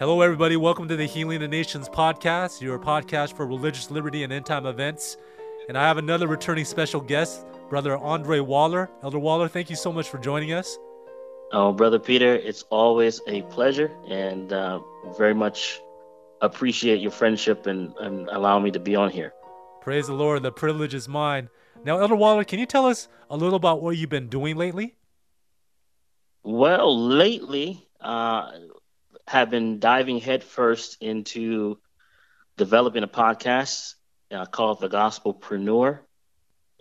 Hello, everybody. Welcome to the Healing the Nations podcast, your podcast for religious liberty and end time events. And I have another returning special guest, Brother Andre Waller. Elder Waller, thank you so much for joining us. Oh, Brother Peter, it's always a pleasure and uh, very much appreciate your friendship and, and allow me to be on here. Praise the Lord. The privilege is mine. Now, Elder Waller, can you tell us a little about what you've been doing lately? Well, lately, uh, have been diving headfirst into developing a podcast uh, called The Gospelpreneur,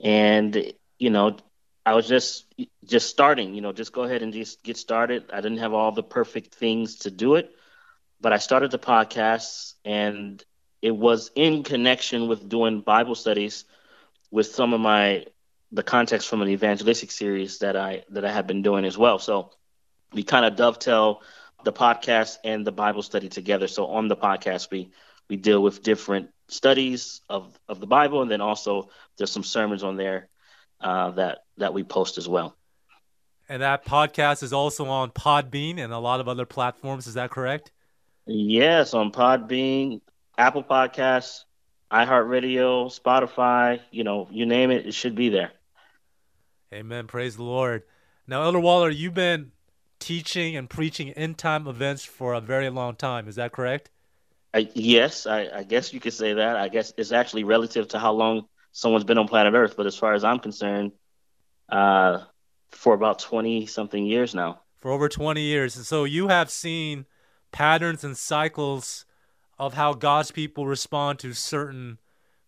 and you know, I was just just starting. You know, just go ahead and just get started. I didn't have all the perfect things to do it, but I started the podcast, and it was in connection with doing Bible studies with some of my the context from an evangelistic series that I that I have been doing as well. So we kind of dovetail the podcast and the Bible study together. So on the podcast, we we deal with different studies of of the Bible, and then also there's some sermons on there uh, that that we post as well. And that podcast is also on Podbean and a lot of other platforms. Is that correct? Yes, on Podbean, Apple Podcasts, iHeartRadio, Spotify. You know, you name it, it should be there. Amen. Praise the Lord. Now, Elder Waller, you've been teaching and preaching end time events for a very long time. Is that correct? I, yes, I, I, guess you could say that. I guess it's actually relative to how long someone's been on planet Earth. But as far as I'm concerned, uh, for about 20 something years now. For over 20 years. And so you have seen patterns and cycles of how God's people respond to certain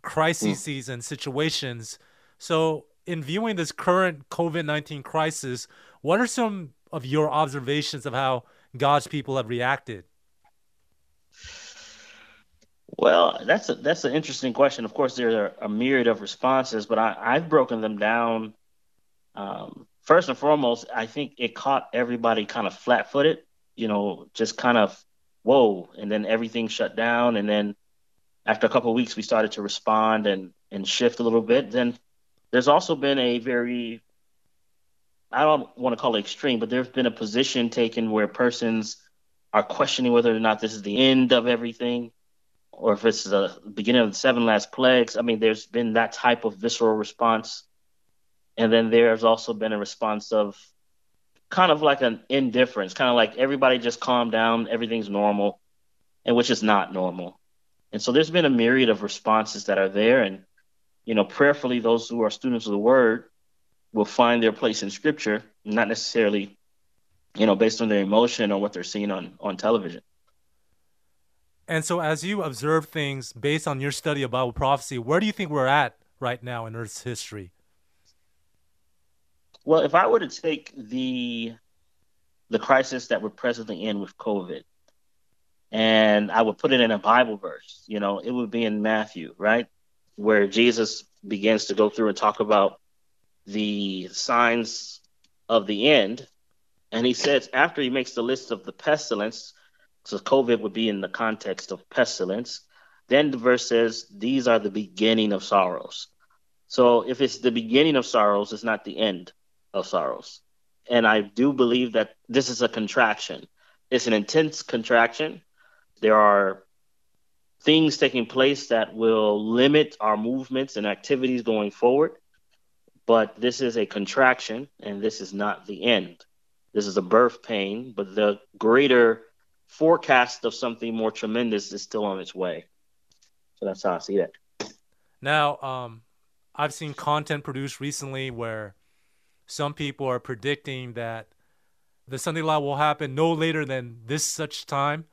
crises mm. and situations. So, in viewing this current COVID 19 crisis, what are some of your observations of how God's people have reacted? Well, that's a, that's an interesting question. Of course, there are a myriad of responses, but I, I've broken them down. Um, first and foremost, I think it caught everybody kind of flat-footed. You know, just kind of whoa, and then everything shut down, and then after a couple of weeks, we started to respond and and shift a little bit. Then there's also been a very I don't want to call it extreme, but there's been a position taken where persons are questioning whether or not this is the end of everything or if it's the beginning of the seven last plagues. I mean, there's been that type of visceral response. And then there's also been a response of kind of like an indifference, kind of like everybody just calm down, everything's normal, and which is not normal. And so there's been a myriad of responses that are there. And, you know, prayerfully, those who are students of the word will find their place in scripture, not necessarily, you know, based on their emotion or what they're seeing on, on television. And so, as you observe things based on your study of Bible prophecy, where do you think we're at right now in Earth's history? Well, if I were to take the the crisis that we're presently in with COVID, and I would put it in a Bible verse, you know, it would be in Matthew, right, where Jesus begins to go through and talk about the signs of the end. And he says, after he makes the list of the pestilence, so COVID would be in the context of pestilence, then the verse says, These are the beginning of sorrows. So if it's the beginning of sorrows, it's not the end of sorrows. And I do believe that this is a contraction. It's an intense contraction. There are things taking place that will limit our movements and activities going forward but this is a contraction and this is not the end. This is a birth pain, but the greater forecast of something more tremendous is still on its way. So that's how I see it. Now, um, I've seen content produced recently where some people are predicting that the Sunday Law will happen no later than this such time.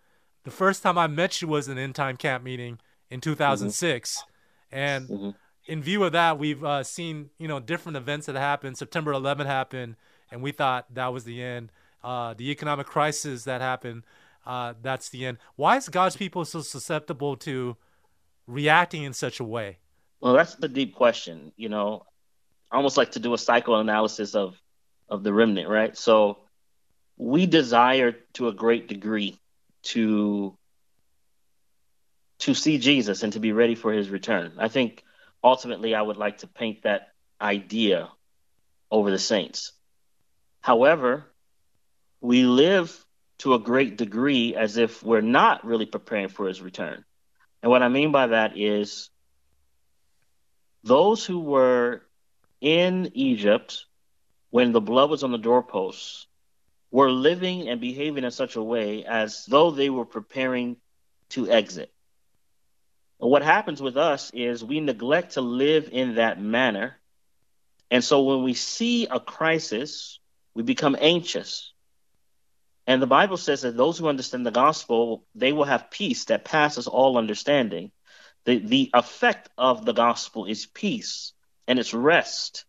The first time I met you was an end time camp meeting in 2006. Mm-hmm. And mm-hmm in view of that, we've uh, seen you know different events that happened. September 11 happened, and we thought that was the end. Uh, the economic crisis that happened, uh, that's the end. Why is God's people so susceptible to reacting in such a way? Well, that's the deep question. You know, I almost like to do a psychoanalysis of of the remnant, right? So we desire to a great degree to to see Jesus and to be ready for his return. I think ultimately, I would like to paint that idea over the Saints. However, we live to a great degree as if we're not really preparing for his return. And what I mean by that is those who were in Egypt when the blood was on the doorposts were living and behaving in such a way as though they were preparing to exit. What happens with us is we neglect to live in that manner. And so when we see a crisis, we become anxious. And the Bible says that those who understand the gospel, they will have peace that passes all understanding. The, the effect of the gospel is peace and it's rest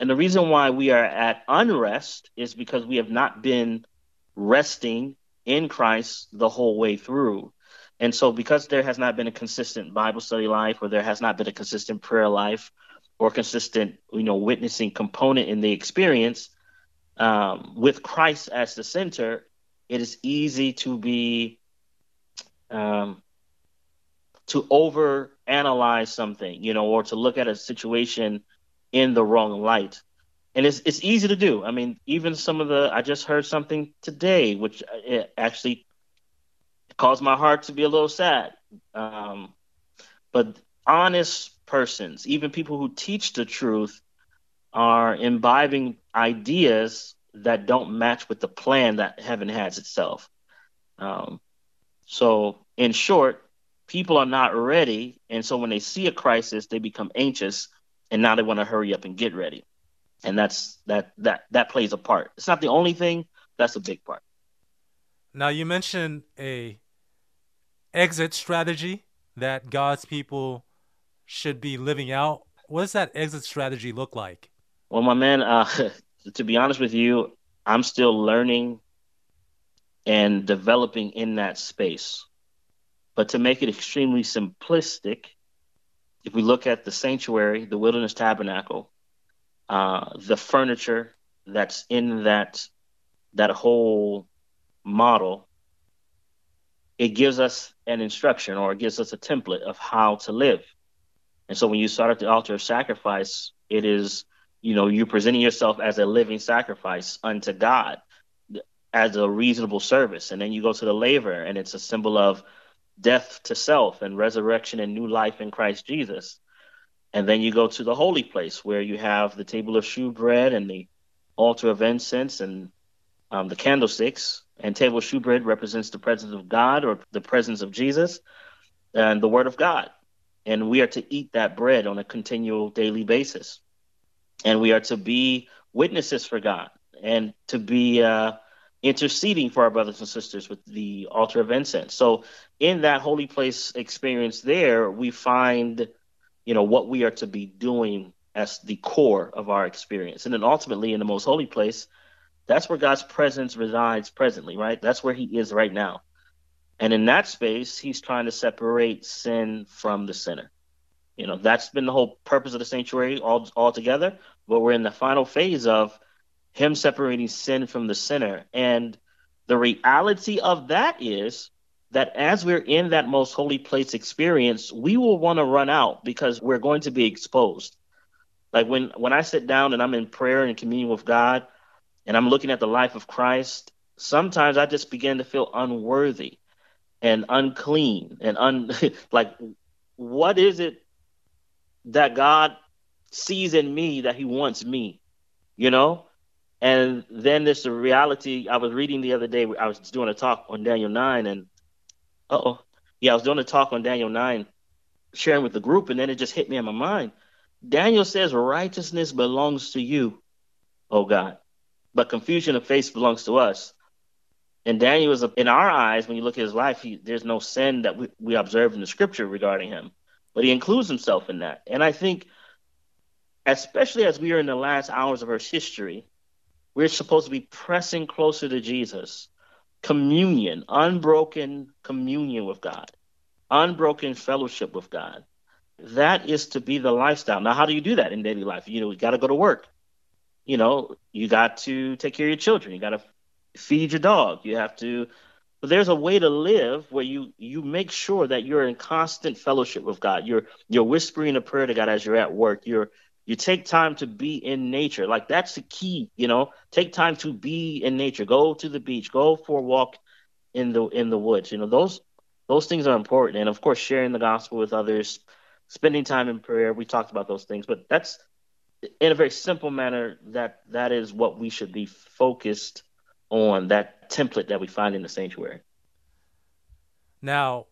and the reason why we are at unrest is because we have not been resting in Christ the whole way through. And so, because there has not been a consistent Bible study life, or there has not been a consistent prayer life, or consistent, you know, witnessing component in the experience, um, with Christ as the center, it is easy to be um, to over analyze something, you know, or to look at a situation in the wrong light. And it's it's easy to do. I mean, even some of the I just heard something today, which uh, actually caused my heart to be a little sad. Um, but honest persons, even people who teach the truth, are imbibing ideas that don't match with the plan that heaven has itself. Um, so, in short, people are not ready, and so when they see a crisis, they become anxious and now they want to hurry up and get ready and that's that that that plays a part it's not the only thing that's a big part now you mentioned a exit strategy that god's people should be living out? What does that exit strategy look like? Well my man uh, to be honest with you i'm still learning and developing in that space. But to make it extremely simplistic if we look at the sanctuary, the wilderness tabernacle, uh, the furniture that's in that that whole model, it gives us an instruction or it gives us a template of how to live. And so when you start at the altar of sacrifice, it is, you know, you presenting yourself as a living sacrifice unto God as a reasonable service. And then you go to the laver and it's a symbol of death to self and resurrection and new life in Christ Jesus. And then you go to the holy place where you have the table of shewbread and the altar of incense and um, the candlesticks. And table shewbread represents the presence of God or the presence of Jesus and the word of God. And we are to eat that bread on a continual daily basis. And we are to be witnesses for God and to be uh, interceding for our brothers and sisters with the altar of incense. So in that holy place experience there, we find, you know, what we are to be doing as the core of our experience. And then ultimately in the most holy place, that's where God's presence resides presently, right? That's where he is right now. And in that space, he's trying to separate sin from the sinner. You know, that's been the whole purpose of the sanctuary all altogether. But we're in the final phase of him separating sin from the sinner. And the reality of that is that as we're in that most holy place experience, we will want to run out because we're going to be exposed. Like when when I sit down and I'm in prayer and communion with God and I'm looking at the life of Christ, sometimes I just begin to feel unworthy and unclean and un like what is it that God sees in me that he wants me? You know? And then there's the reality. I was reading the other day. I was doing a talk on Daniel nine, and oh, yeah, I was doing a talk on Daniel nine, sharing with the group, and then it just hit me in my mind. Daniel says righteousness belongs to you, oh God, but confusion of face belongs to us. And Daniel is in our eyes, when you look at his life, he, there's no sin that we, we observe in the scripture regarding him, but he includes himself in that. And I think, especially as we are in the last hours of Earth's history, we're supposed to be pressing closer to Jesus. Communion, unbroken communion with God, unbroken fellowship with God. That is to be the lifestyle. Now, how do you do that in daily life? You know, you got to go to work. You know, you got to take care of your children. You got to feed your dog. You have to. But there's a way to live where you you make sure that you're in constant fellowship with God. You're you're whispering a prayer to God as you're at work. You're You take time to be in nature. Like that's the key, you know. Take time to be in nature. Go to the beach. Go for a walk in the in the woods. You know, those those things are important. And of course, sharing the gospel with others, spending time in prayer. We talked about those things, but that's in a very simple manner that that is what we should be focused on that template that we find in the sanctuary. Now,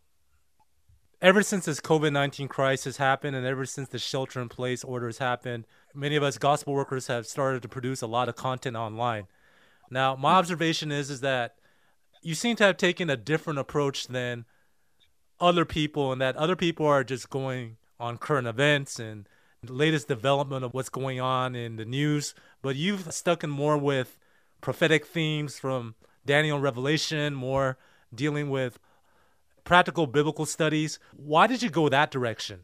ever since this COVID 19 crisis happened and ever since the shelter in place orders happened, many of us gospel workers have started to produce a lot of content online. Now, my observation is, is that you seem to have taken a different approach than other people, and that other people are just going on current events and the latest development of what's going on in the news. But you've stuck in more with prophetic themes from Daniel Revelation, more dealing with practical biblical studies. Why did you go that direction?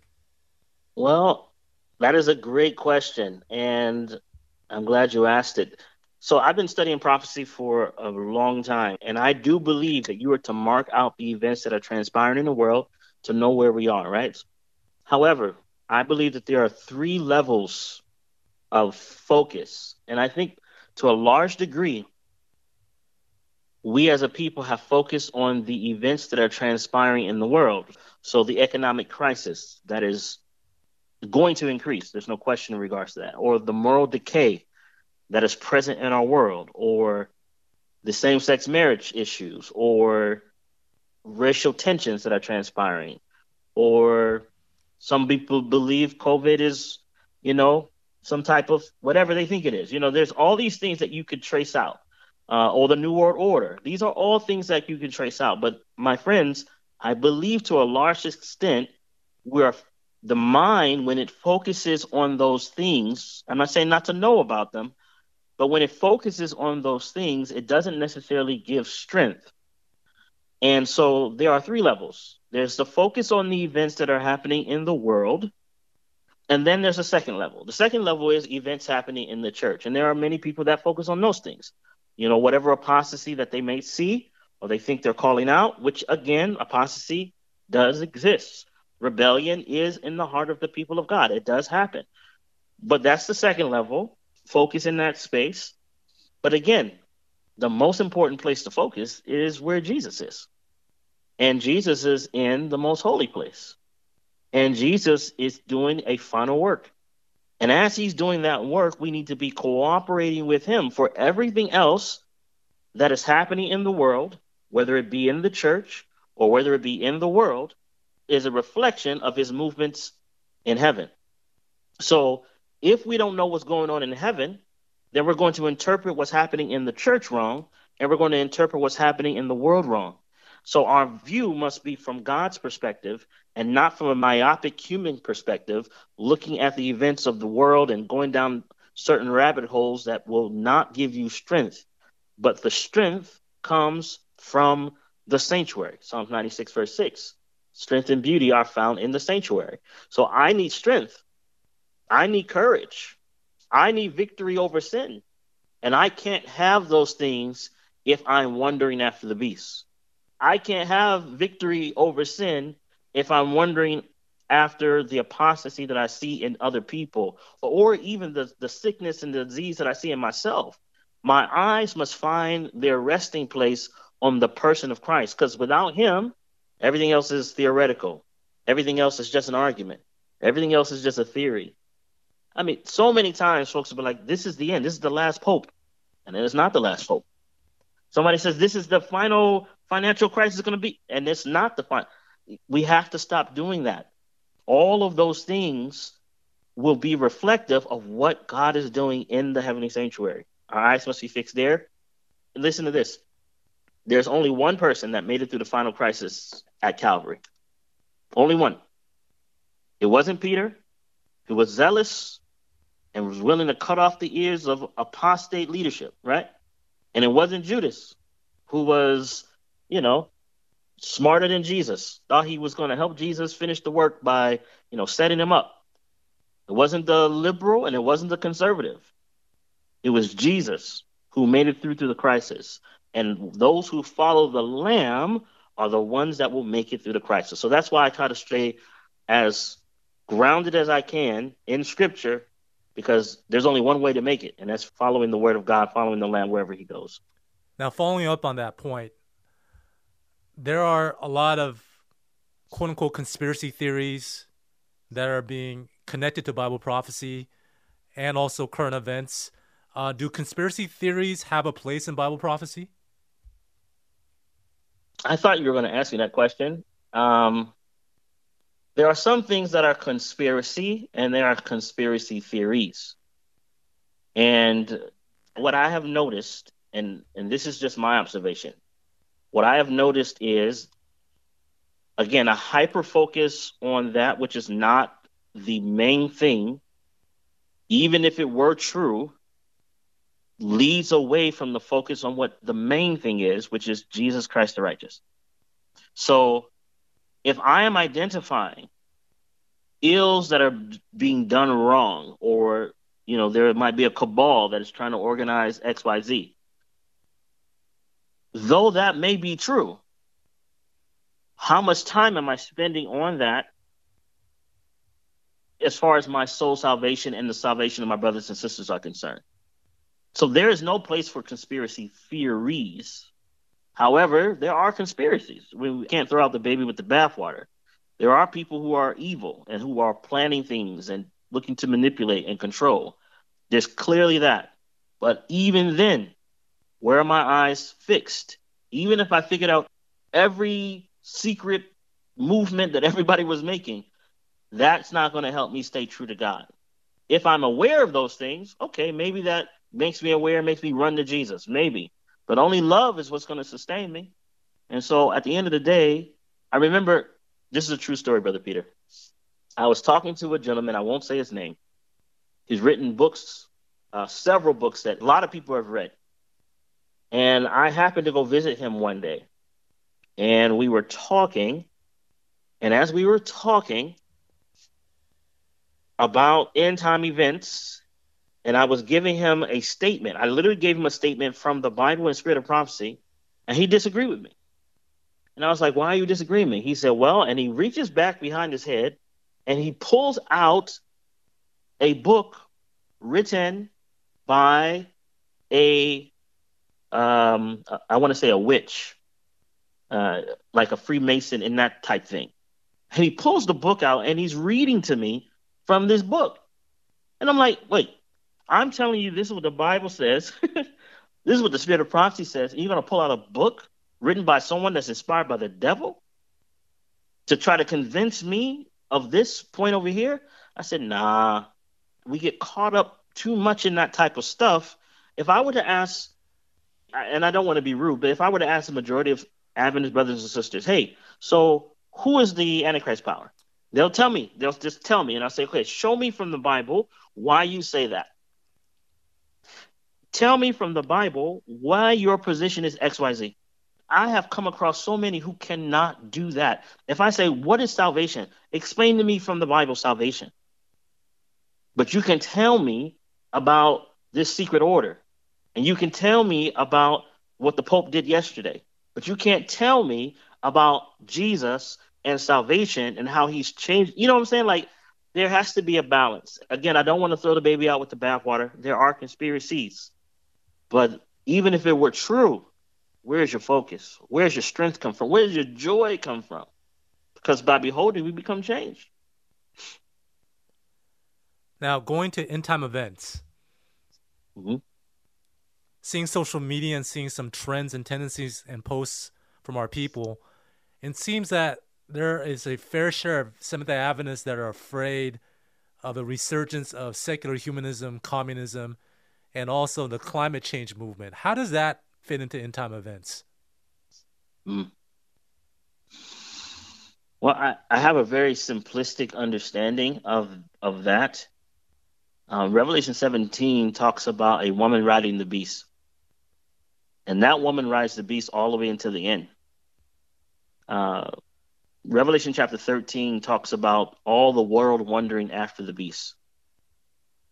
Well, that is a great question, and I'm glad you asked it. So, I've been studying prophecy for a long time, and I do believe that you are to mark out the events that are transpiring in the world to know where we are, right? However, I believe that there are three levels of focus, and I think to a large degree, we as a people have focused on the events that are transpiring in the world. So the economic crisis that is going to increase, there's no question in regards to that, or the moral decay that is present in our world, or the same sex marriage issues, or racial tensions that are transpiring, or some people believe COVID is, you know, some type of whatever they think it is. You know, there's all these things that you could trace out uh, or the New World Order. These are all things that you can trace out. But my friends, I believe to a large extent, we're the mind when it focuses on those things. I'm not saying not to know about them, but when it focuses on those things, it doesn't necessarily give strength. And so there are three levels. There's the focus on the events that are happening in the world. And then there's a second level. The second level is events happening in the church. And there are many people that focus on those things you know, whatever apostasy that they may see or they think they're calling out, which again, apostasy does exist. Rebellion is in the heart of the people of God. It does happen. But that's the second level, focus in that space. But again, the most important place to focus is where Jesus is. And Jesus is in the most holy place. And Jesus is doing a final work. And as he's doing that work, we need to be cooperating with him for everything else that is happening in the world, whether it be in the church or whether it be in the world, is a reflection of his movements in heaven. So if we don't know what's going on in heaven, then we're going to interpret what's happening in the church wrong, and we're going to interpret what's happening in the world wrong. So our view must be from God's perspective and not from a myopic human perspective, looking at the events of the world and going down certain rabbit holes that will not give you strength. But the strength comes from the sanctuary. Psalms 96, verse 6. Strength and beauty are found in the sanctuary. So I need strength. I need courage. I need victory over sin. And I can't have those things if I'm wandering after the beast. I can't have victory over sin if I'm wondering after the apostasy that I see in other people, or even the, the sickness and the disease that I see in myself. My eyes must find their resting place on the person of Christ, because without him, everything else is theoretical. Everything else is just an argument. Everything else is just a theory. I mean, so many times folks will be like, this is the end. This is the last pope. And then it is not the last pope. Somebody says this is the final financial crisis is going to be, and it's not the final. We have to stop doing that. All of those things will be reflective of what God is doing in the heavenly sanctuary. Our eyes must be fixed there. Listen to this there's only one person that made it through the final crisis at Calvary. Only one. It wasn't Peter, who was zealous and was willing to cut off the ears of apostate leadership, right? And it wasn't Judas, who was, you know, smarter than Jesus, thought he was going to help Jesus finish the work by, you know, setting him up. It wasn't the liberal and it wasn't the conservative. It was Jesus who made it through through the crisis. And those who follow the Lamb are the ones that will make it through the crisis. So that's why I try to stay as grounded as I can in Scripture because there's only one way to make it, and that's following the word of God, following the Lamb wherever He goes. Now, following up on that point, there are a lot of quote unquote conspiracy theories that are being connected to Bible prophecy and also current events. Uh, do conspiracy theories have a place in Bible prophecy? I thought you were going to ask me that question. Um, there are some things that are conspiracy, and there are conspiracy theories. And what I have noticed, and and this is just my observation, what I have noticed is, again, a hyper focus on that which is not the main thing, even if it were true, leads away from the focus on what the main thing is, which is Jesus Christ the righteous. So if I am identifying ills that are being done wrong, or you know, there might be a cabal that is trying to organize XYZ, though that may be true, how much time am I spending on that as far as my soul salvation and the salvation of my brothers and sisters are concerned? So there is no place for conspiracy theories. However, there are conspiracies. We can't throw out the baby with the bathwater. There are people who are evil and who are planning things and looking to manipulate and control. There's clearly that. But even then, where are my eyes fixed? Even if I figured out every secret movement that everybody was making, that's not going to help me stay true to God. If I'm aware of those things, okay, maybe that makes me aware, makes me run to Jesus, maybe. But only love is what's going to sustain me. And so at the end of the day, I remember this is a true story, Brother Peter. I was talking to a gentleman, I won't say his name. He's written books, uh, several books that a lot of people have read. And I happened to go visit him one day. And we were talking. And as we were talking about end time events and I was giving him a statement. I literally gave him a statement from the Bible and Spirit of Prophecy, and he disagreed with me. And I was like, Why are you disagreeing with me? He said, Well, and he reaches back behind his head and he pulls out a book written by a um I want to say a witch, uh, like a Freemason in that type thing. And he pulls the book out and he's reading to me from this book. And I'm like, wait, I'm telling you, this is what the Bible says. this is what the Spirit of Prophecy says. And you're going to pull out a book written by someone that's inspired by the devil to try to convince me of this point over here? I said, nah, we get caught up too much in that type of stuff. If I were to ask, and I don't want to be rude, but if I were to ask the majority of Adventist brothers and sisters, hey, so who is the Antichrist power? They'll tell me. They'll just tell me. And I'll say, okay, show me from the Bible why you say that. Tell me from the Bible why your position is XYZ. I have come across so many who cannot do that. If I say, What is salvation? Explain to me from the Bible salvation. But you can tell me about this secret order, and you can tell me about what the Pope did yesterday, but you can't tell me about Jesus and salvation and how he's changed. You know what I'm saying? Like, there has to be a balance. Again, I don't want to throw the baby out with the bathwater. There are conspiracies. But even if it were true, where's your focus? Where's your strength come from? Where's your joy come from? Because by beholding, we become changed. Now, going to end time events, mm-hmm. Seeing social media and seeing some trends and tendencies and posts from our people, it seems that there is a fair share of Seventh day Adventists that are afraid of the resurgence of secular humanism, communism, and also the climate change movement. How does that fit into end time events? Mm. Well, I, I have a very simplistic understanding of of that. Uh, Revelation 17 talks about a woman riding the beast, and that woman rides the beast all the way into the end. Uh, Revelation chapter 13 talks about all the world wandering after the beast.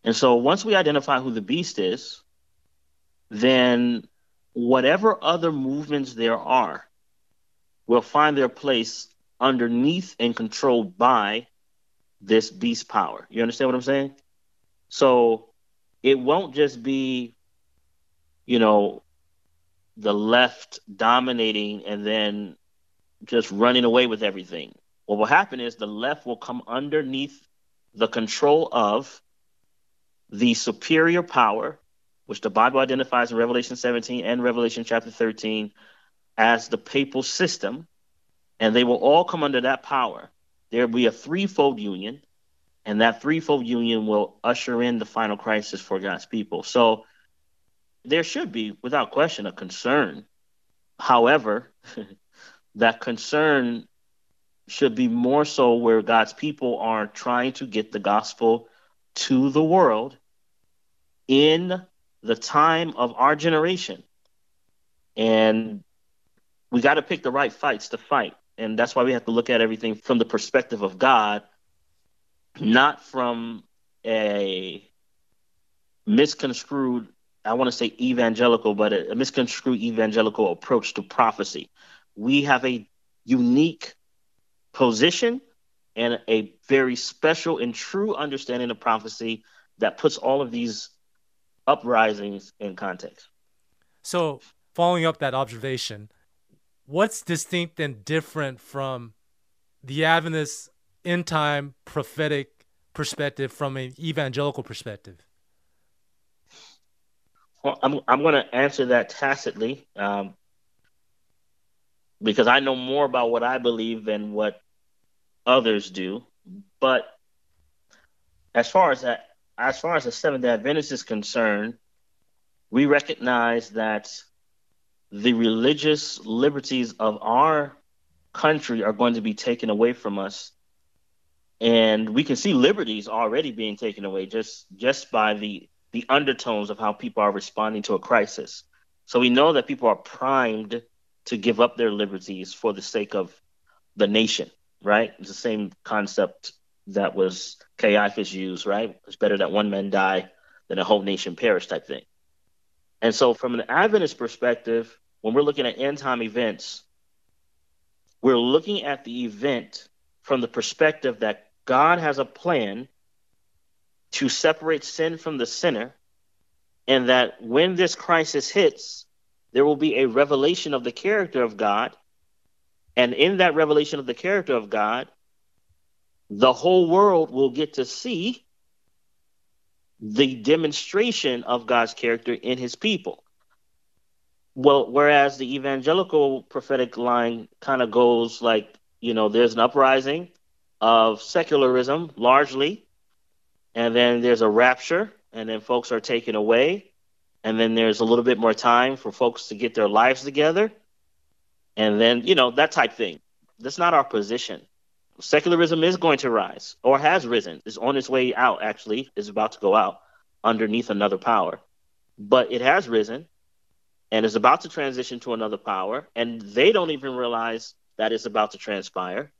And so once we identify who the beast is, then whatever other movements there are will find their place underneath and controlled by this beast power. You understand what I'm saying? So it won't just be, you know, the left dominating and then just running away with everything. What will happen is the left will come underneath the control of the superior power, which the Bible identifies in Revelation 17 and Revelation chapter 13 as the papal system, and they will all come under that power. There will be a threefold union, and that threefold union will usher in the final crisis for God's people. So there should be, without question, a concern. However, that concern should be more so where God's people are trying to get the gospel to the world in the time of our generation. And we got to pick the right fights to fight. And that's why we have to look at everything from the perspective of God, not from a misconstrued, I want to say evangelical, but a, a misconstrued evangelical approach to prophecy. We have a unique position and a very special and true understanding of prophecy that puts all of these uprisings in context. So, following up that observation, what's distinct and different from the Adventist end time prophetic perspective from an evangelical perspective? Well, I'm I'm going to answer that tacitly um, because I know more about what I believe than what others do. But as far as that, as far as the Seventh Day Adventist is concerned, we recognize that the religious liberties of our country are going to be taken away from us. And we can see liberties already being taken away just just by the the undertones of how people are responding to a crisis. So we know that people are primed to give up their liberties for the sake of the nation right? It's the same concept that was Caiaphas used, right? It's better that one man die than a whole nation perish type thing. And so, from an Adventist perspective, when we're looking at end time events, we're looking at the event from the perspective that God has a plan to separate sin from the sinner, and that when this crisis hits, there will be a revelation of the character of God and in that revelation of the character of God, the whole world will get to see the demonstration of God's character in his people. Well, whereas the evangelical prophetic line kind of goes like, you know, there's an uprising of secularism largely, and then there's a rapture, and then folks are taken away, and then there's a little bit more time for folks to get their lives together and then you know that type thing. That's not our position. Secularism is going to rise, or has risen. It's on its way out. Actually, is about to go out underneath another power, but it has risen, and is about to transition to another power, and they don't even realize that it's about to transpire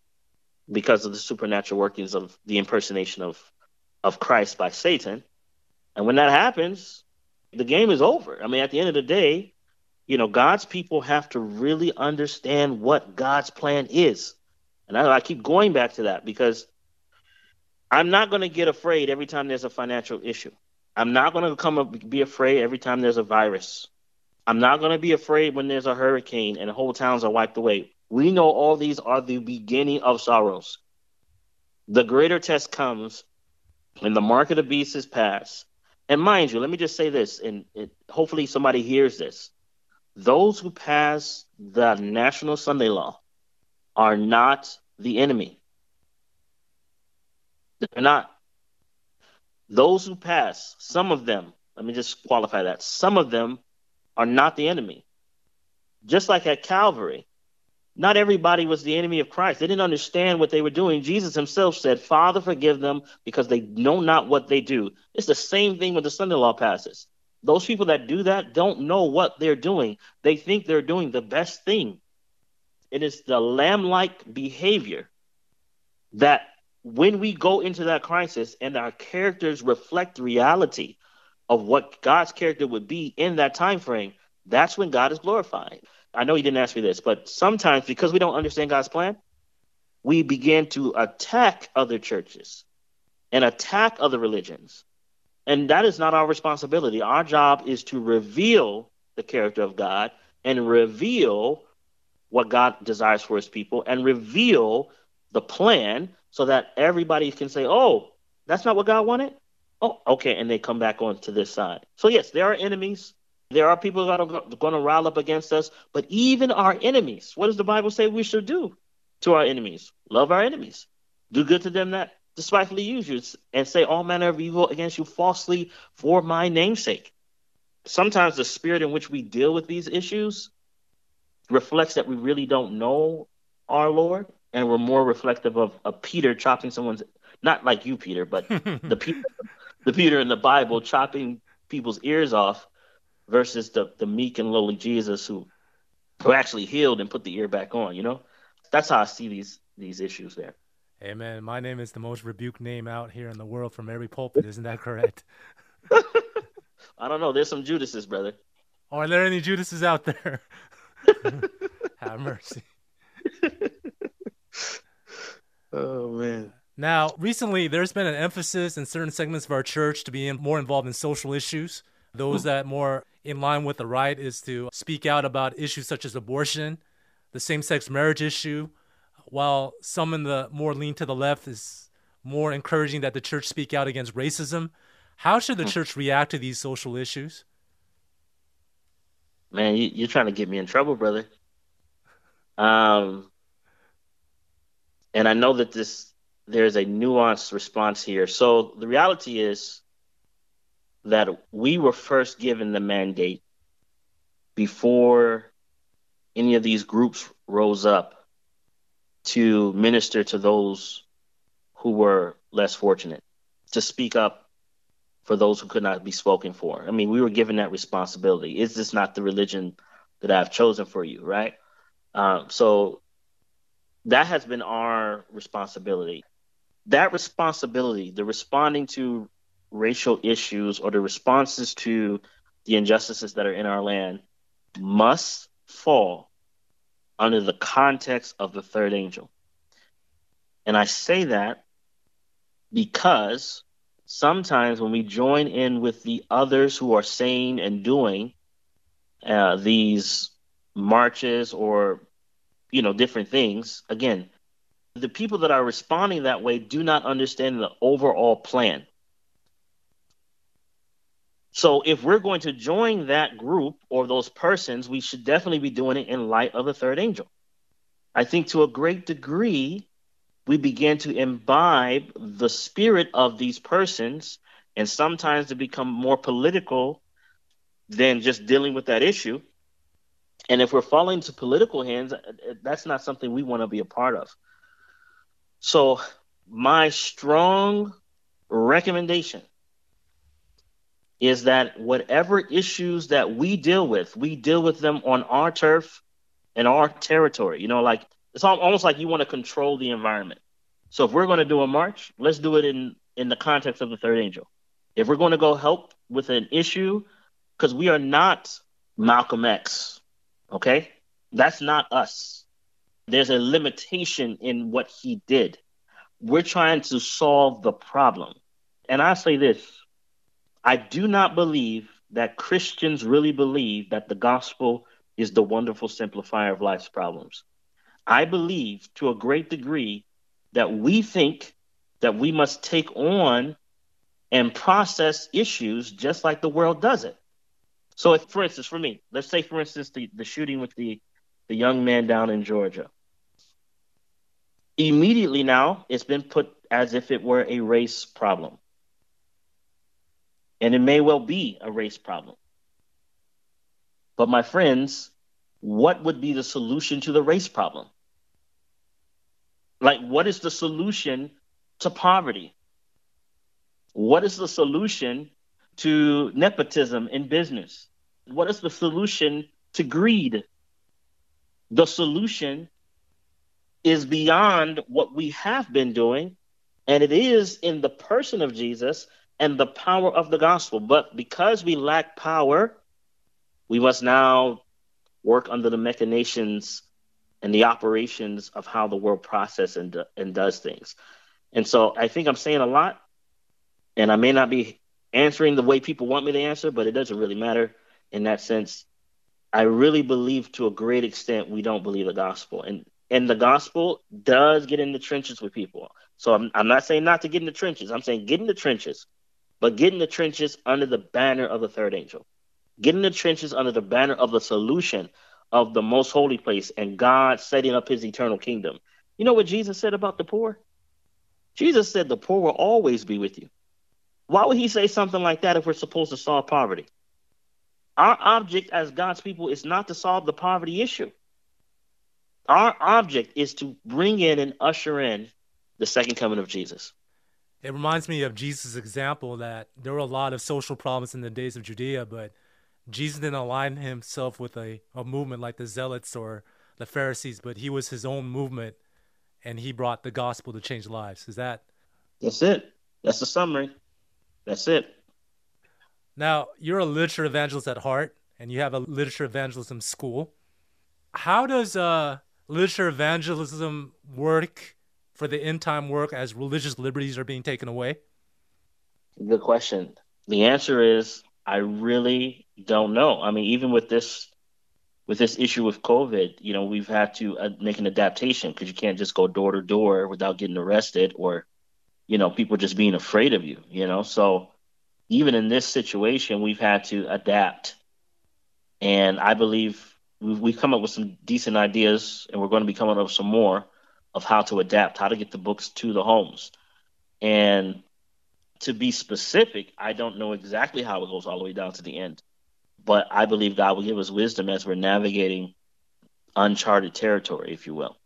because of the supernatural workings of the impersonation of of Christ by Satan. And when that happens, the game is over. I mean, at the end of the day, you know, God's people have to really understand what God's plan is. And I, I keep going back to that because I'm not going to get afraid every time there's a financial issue. I'm not going to come up, be afraid every time there's a virus. I'm not going to be afraid when there's a hurricane and whole towns are wiped away. We know all these are the beginning of sorrows. The greater test comes when the mark of the beast is passed. And mind you, let me just say this, and it, hopefully somebody hears this those who pass the National Sunday Law are not the enemy. They're not. Those who pass, some of them, let me just qualify that, some of them are not the enemy. Just like at Calvary, not everybody was the enemy of Christ. They didn't understand what they were doing. Jesus himself said, Father, forgive them because they know not what they do. It's the same thing when the Sunday law passes. Those people that do that don't know what they're doing. They think they're doing the best thing. It is the lamb like behavior that when we go into that crisis and our characters reflect reality of what God's character would be in that time frame, that's when God is glorified. I know you didn't ask me this, but sometimes because we don't understand God's plan, we begin to attack other churches and attack other religions And that is not our responsibility. Our job is to reveal the character of God and reveal what God desires for his people and reveal the plan so that everybody can say, oh, that's not what God wanted? Oh, okay. And they come back on to this side. So, yes, there are enemies. There are people that are going to rile up against us. But even our enemies, what does the Bible say we should do to our enemies? Love our enemies. Do good to them that despitefully use you and say all manner of evil against you falsely for my namesake. Sometimes the spirit in which we deal with these issues reflects that we really don't know our Lord and we're more reflective of, of Peter chopping someone's not like you, Peter, but the Peter the Peter in the Bible chopping people's ears off versus the, the meek and lowly Jesus who who actually healed and put the ear back on, you know? That's how I see these these issues there. Amen. My name is the most rebuked name out here in the world from every pulpit. Isn't that correct? I don't know. There's some Judases, brother. Oh, are there any Judases out there? Have mercy. oh man. Now, recently, there's been an emphasis in certain segments of our church to be more involved in social issues. Those hmm. that more in line with the right is to speak out about issues such as abortion, the same-sex marriage issue, while some in the more lean to the left is more encouraging that the church speak out against racism. How should the hmm. church react to these social issues? Man, you, are trying to get me in trouble, brother. Um, and I know that this there's a nuanced response here. So the reality is that we were first given the mandate before any of these groups rose up to minister to those who were less fortunate, to speak up for those who could not be spoken for. I mean, we were given that responsibility. Is this not the religion that I've chosen for you, right? Uh, so that has been our responsibility. That responsibility, the responding to racial issues or the responses to the injustices that are in our land, must fall under the context of the third angel. And I say that because sometimes when we join in with the others who are saying and doing uh, these marches or you know different things again the people that are responding that way do not understand the overall plan so if we're going to join that group or those persons, we should definitely be doing it in light of the third angel. I think to a great degree, we begin to imbibe the spirit of these persons and sometimes to become more political than just dealing with that issue. And if we're falling to political hands, uh, uh, that's not something we want to be a part of. So, my strong recommendation is that whatever issues that we deal with, we deal with them on our turf and our territory. You know, like it's almost like you want to control the environment. So if we're going to do a march, let's do it in in the context of the third angel. If we're going to go help with an issue, because we are not Malcolm X, okay? That's not us. There's a limitation in what he did. We're trying to solve the problem. And I say this I do not believe that Christians really believe that the gospel is the wonderful simplifier of life's problems. I believe to a great degree that we think that we must take on and process issues just like the world does it. So, if, for instance, for me, let's say, for instance, the, the shooting with the, the young man down in Georgia. Immediately now, it's been put as if it were a race problem. And it may well be a race problem. But my friends, what would be the solution to the race problem? Like, what is the solution to poverty? What is the solution to nepotism in business? What is the solution to greed? The solution is beyond what we have been doing, and it is in the person of Jesus and the power of the gospel. But because we lack power, we must now work under the machinations and the operations of how the world processes and, and does things. And so I think I'm saying a lot, and I may not be answering the way people want me to answer, but it doesn't really matter in that sense. I really believe to a great extent we don't believe the gospel. And and the gospel does get in the trenches with people. So I'm, I'm not saying not to get in the trenches. I'm saying get in the trenches, but get in the trenches under the banner of the third angel. Get in the trenches under the banner of the solution of the most holy place and God setting up his eternal kingdom. You know what Jesus said about the poor? Jesus said the poor will always be with you. Why would he say something like that if we're supposed to solve poverty? Our object as God's people is not to solve the poverty issue. Our object is to bring in and usher in the second coming of Jesus. It reminds me of Jesus' example that there were a lot of social problems in the days of Judea, but Jesus didn't align himself with a, a movement like the Zealots or the Pharisees, but he was his own movement and he brought the gospel to change lives. Is that? That's it. That's the summary. That's it. Now, you're a literature evangelist at heart and you have a literature evangelism school. How does uh, literature evangelism work for the end time work as religious liberties are being taken away? Good question. The answer is I really don't know. I mean, even with this with this issue with COVID, you know, we've had to uh, make an adaptation because you can't just go door to door without getting arrested or, you know, people just being afraid of you. You know, so even in this situation, we've had to adapt, and I believe we've, we've come up with some decent ideas, and we're going to be coming up with some more of how to adapt, how to get the books to the homes, and to be specific, I don't know exactly how it goes all the way down to the end, but I believe God will give us wisdom as we're navigating uncharted territory, if you will.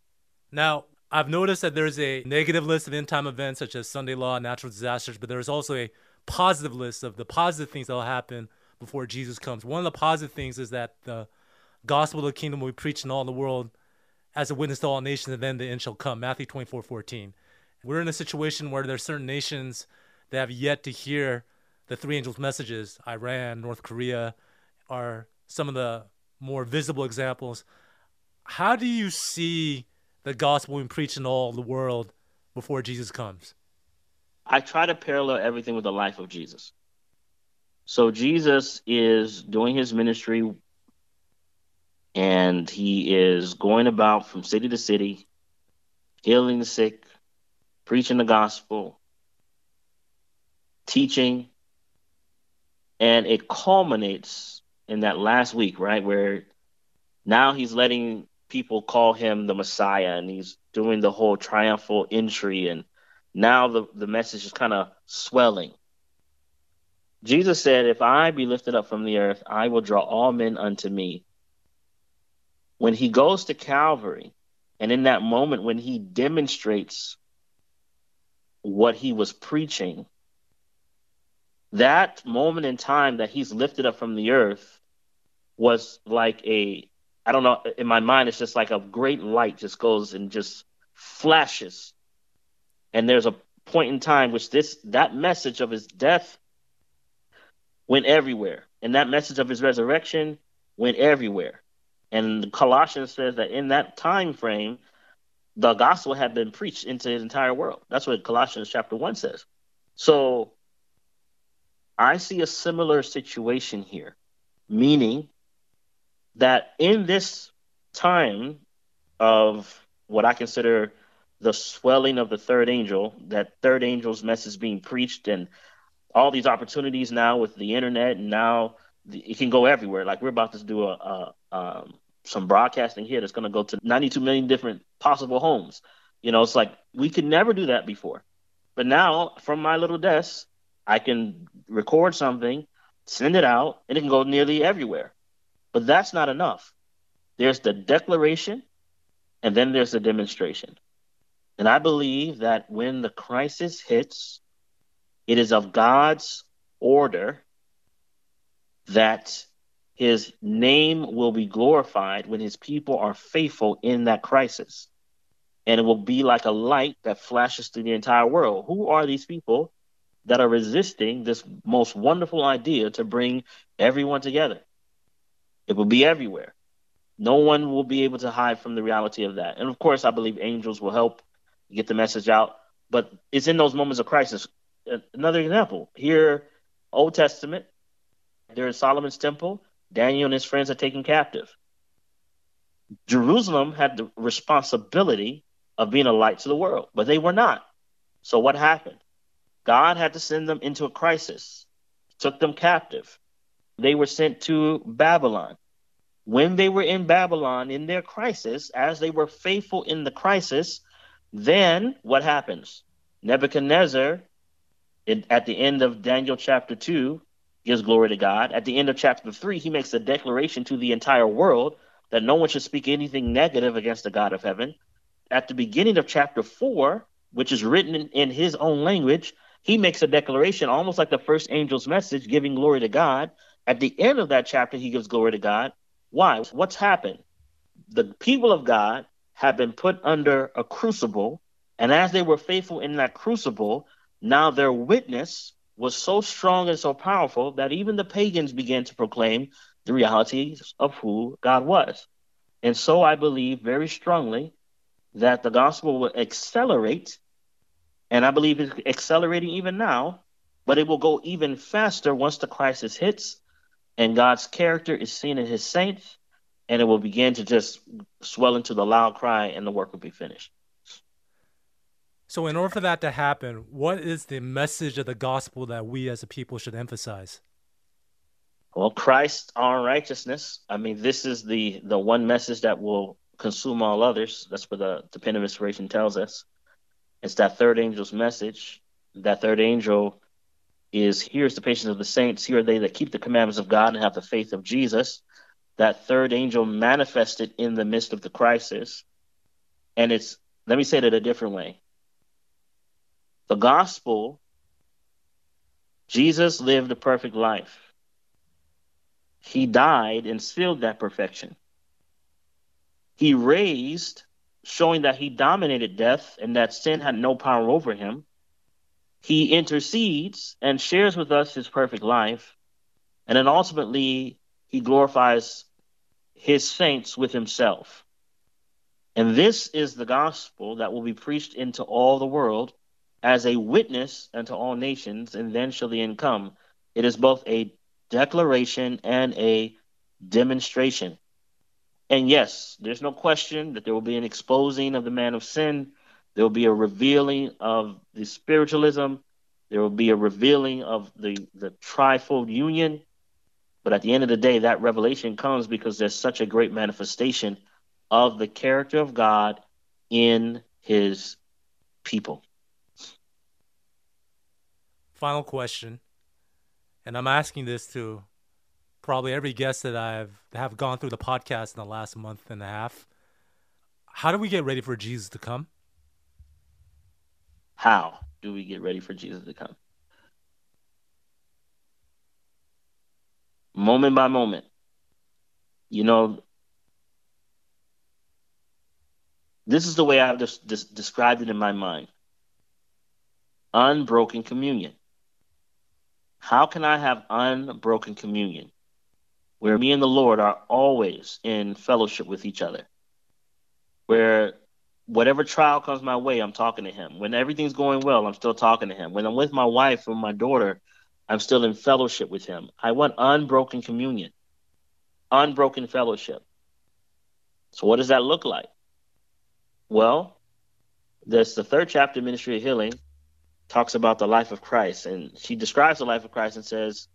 Now, I've noticed that there's a negative list of end time events such as Sunday law, natural disasters, but there's also a positive list of the positive things that will happen before Jesus comes. One of the positive things is that the gospel of the kingdom will be preached in all the world as a witness to all nations, and then the end shall come. Matthew 24 14. We're in a situation where there are certain nations that have yet to hear the three angels' messages. Iran, North Korea are some of the more visible examples. How do you see the gospel being preached in all the world before Jesus comes? I try to parallel everything with the life of Jesus. So Jesus is doing his ministry and he is going about from city to city, healing the sick, preaching the gospel, teaching, and it culminates in that last week, right, where now he's letting people call him the Messiah, and he's doing the whole triumphal entry, and now the the message is kind of swelling. Jesus said, "If I be lifted up from the earth, I will draw all men unto me." When he goes to Calvary, and in that moment when he demonstrates what he was preaching, that moment in time that he's lifted up from the earth was like a I don't know in my mind it's just like a great light just goes and just flashes. And there's a point in time which this that message of his death went everywhere. And that message of his resurrection went everywhere and Colossians says that in that time frame the gospel had been preached into the entire world. That's what Colossians chapter 1 says. So I see a similar situation here, meaning that in this time of what I consider the swelling of the third angel, that third angel's message being preached, and all these opportunities now with the internet, and now it can go everywhere. Like we're about to do a, a um, some broadcasting here that's going to go to 92 million different possible homes. You know, it's like we could never do that before, but now from my little desk, I can record something, send it out, and it can go nearly everywhere. But that's not enough. There's the declaration, and then there's the demonstration. And I believe that when the crisis hits, it is of God's order that his name will be glorified when his people are faithful in that crisis. And it will be like a light that flashes through the entire world. Who are these people that are resisting this most wonderful idea to bring everyone together. It will be everywhere. No one will be able to hide from the reality of that. And of course, I believe angels will help get the message out. But it's in those moments of crisis. Another example here, Old Testament, during Solomon's temple, Daniel and his friends are taken captive. Jerusalem had the responsibility of being a light to the world, but they were not. So what happened? God had to send them into a crisis, took them captive. They were sent to Babylon. When they were in Babylon in their crisis, as they were faithful in the crisis, then what happens? Nebuchadnezzar, at the end of Daniel chapter 2, gives glory to God. At the end of chapter 3, he makes a declaration to the entire world that no one should speak anything negative against the God of heaven. At the beginning of chapter 4, which is written in, in his own language, he makes a declaration almost like the first angel's message, giving glory to God. At the end of that chapter, he gives glory to God. Why? What's happened? The people of God have been put under a crucible, and as they were faithful in that crucible, now their witness was so strong and so powerful that even the pagans began to proclaim the realities of who God was. And so I believe very strongly that the gospel will accelerate, and I believe it's accelerating even now, but it will go even faster once the crisis hits and God's character is seen in his saints, and it will begin to just swell into the loud cry, and the work will be finished. So, in order for that to happen, what is the message of the gospel that we as a people should emphasize? Well, Christ, our righteousness. I mean, this is the the one message that will consume all others. That's what the, the pen of inspiration tells us. It's that third angel's message. That third angel is here's the patience of the saints. Here are they that keep the commandments of God and have the faith of Jesus. That third angel manifested in the midst of the crisis. And it's, let me say it a different way. The gospel, Jesus lived a perfect life. He died and sealed that perfection. He raised, showing that he dominated death and that sin had no power over him. He intercedes and shares with us his perfect life. And then ultimately, he glorifies his saints with himself. And this is the gospel that will be preached into all the world as a witness unto all nations, and then shall the end come. It is both a declaration and a demonstration. And yes, there's no question that there will be an exposing of the man of sin. There will be a revealing of the spiritualism. There will be a revealing of the, the trifold union. But at the end of the day, that revelation comes because there's such a great manifestation of the character of God in his people. Final question and I'm asking this to probably every guest that I've have gone through the podcast in the last month and a half. How do we get ready for Jesus to come? How do we get ready for Jesus to come? Moment by moment. You know, this is the way I've just, just described it in my mind unbroken communion. How can I have unbroken communion where me and the Lord are always in fellowship with each other? Where whatever trial comes my way, I'm talking to Him. When everything's going well, I'm still talking to Him. When I'm with my wife or my daughter, I'm still in fellowship with Him. I want unbroken communion, unbroken fellowship. So, what does that look like? Well, there's the third chapter, Ministry of Healing, talks about the life of Christ, and she describes the life of Christ and says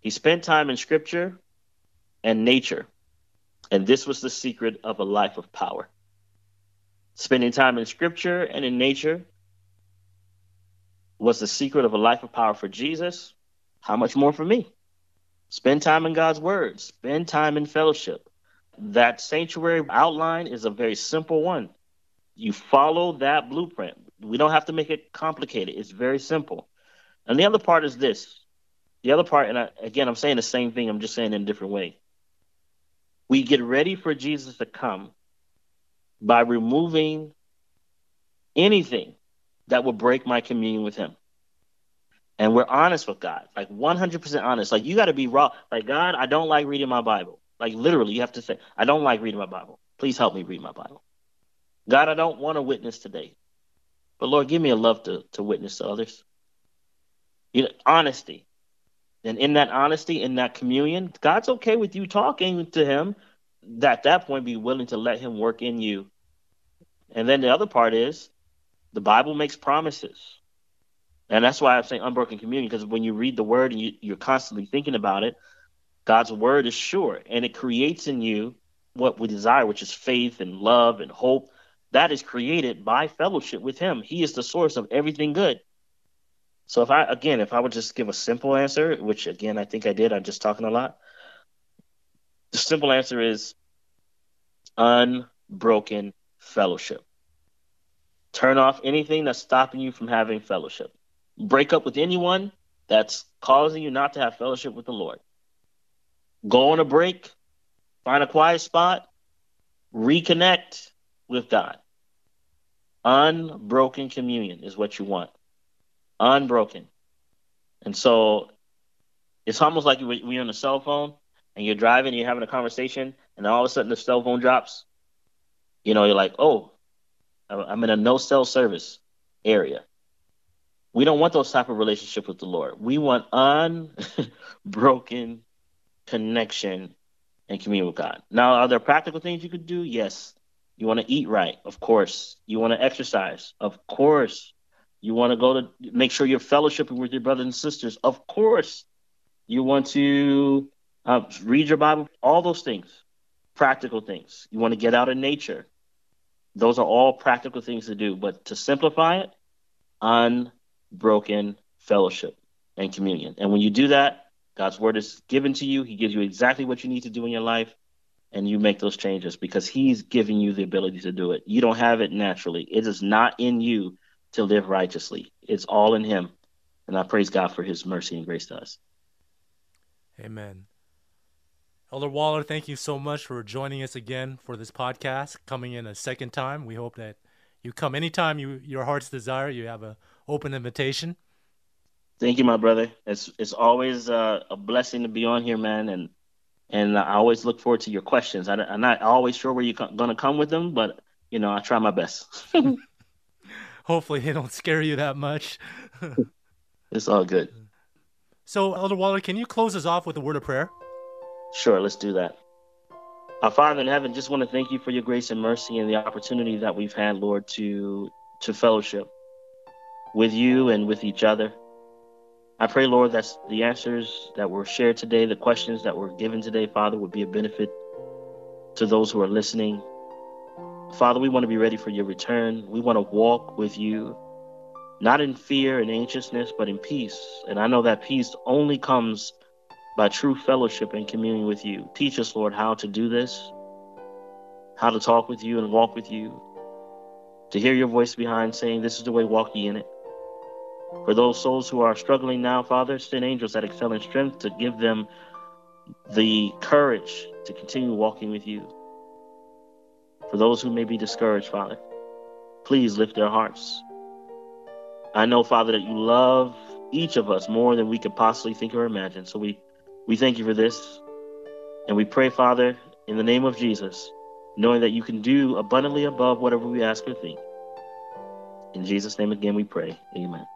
he spent time in Scripture and nature, and this was the secret of a life of power. Spending time in Scripture and in nature was the secret of a life of power for Jesus. How much more for me? Spend time in God's Word, spend time in fellowship. That sanctuary outline is a very simple one. You follow that blueprint. We don't have to make it complicated. It's very simple. And the other part is this. The other part, and I, again, I'm saying the same thing. I'm just saying in a different way. We get ready for Jesus to come by removing anything that will break my communion with Him. And we're honest with God, like 100% honest. Like you got to be raw. Like God, I don't like reading my Bible. Like literally, you have to say, I don't like reading my Bible. Please help me read my Bible. God, I don't want to witness today. But Lord, give me a love to, to witness to others. You know, honesty. And in that honesty, in that communion, God's okay with you talking to him. At that point, be willing to let him work in you. And then the other part is the Bible makes promises. And that's why I'm saying unbroken communion, because when you read the word and you, you're constantly thinking about it, God's word is sure and it creates in you what we desire, which is faith and love and hope. That is created by fellowship with Him. He is the source of everything good. So if I again, if I would just give a simple answer, which again I think I did, I'm just talking a lot. The simple answer is unbroken fellowship. Turn off anything that's stopping you from having fellowship. Break up with anyone that's causing you not to have fellowship with the Lord. Go on a break, find a quiet spot, reconnect with God. Unbroken communion is what you want. Unbroken. And so it's almost like you're on a cell phone and you're driving and you're having a conversation and all of a sudden the cell phone drops. You know, you're like, oh, I'm in a no cell service area. We don't want those type of relationship with the Lord. We want unbroken connection and communion with God. Now, are there practical things you could do? Yes. You want to eat right, of course. You want to exercise, of course. You want to go to make sure you're fellowshipping with your brothers and sisters, of course. You want to uh, read your Bible, all those things, practical things. You want to get out in nature. Those are all practical things to do. But to simplify it, unbroken fellowship and communion. And when you do that, God's word is given to you. He gives you exactly what you need to do in your life, and you make those changes because He's giving you the ability to do it. You don't have it naturally. It is not in you to live righteously. It's all in Him. And I praise God for His mercy and grace to us. Amen. Elder Waller, thank you so much for joining us again for this podcast, coming in a second time. We hope that you come anytime you your heart's desire. You have an open invitation. Thank you, my brother. It's it's always uh, a blessing to be on here, man, and and I always look forward to your questions. I, am not always sure where you're going to come with them, but you know I try my best. Hopefully, they don't scare you that much. it's all good. So, Elder Waller, can you close us off with a word of prayer? Sure, let's do that. Our Father in heaven, just want to thank you for your grace and mercy and the opportunity that we've had, Lord, to to fellowship with you and with each other. I pray, Lord, that the answers that were shared today, the questions that were given today, Father, would be a benefit to those who are listening. Father, we want to be ready for your return. We want to walk with you, not in fear and anxiousness, but in peace. And I know that peace only comes by true fellowship and communion with you. Teach us, Lord, how to do this, how to talk with you and walk with you, to hear your voice behind saying, This is the way, walk ye in it. For those souls who are struggling now, Father, send angels that excel in strength to give them the courage to continue walking with you. For those who may be discouraged, Father, please lift their hearts. I know, Father, that you love each of us more than we could possibly think or imagine. So we, we thank you for this. And we pray, Father, in the name of Jesus, knowing that you can do abundantly above whatever we ask or think. In Jesus' name again we pray. Amen.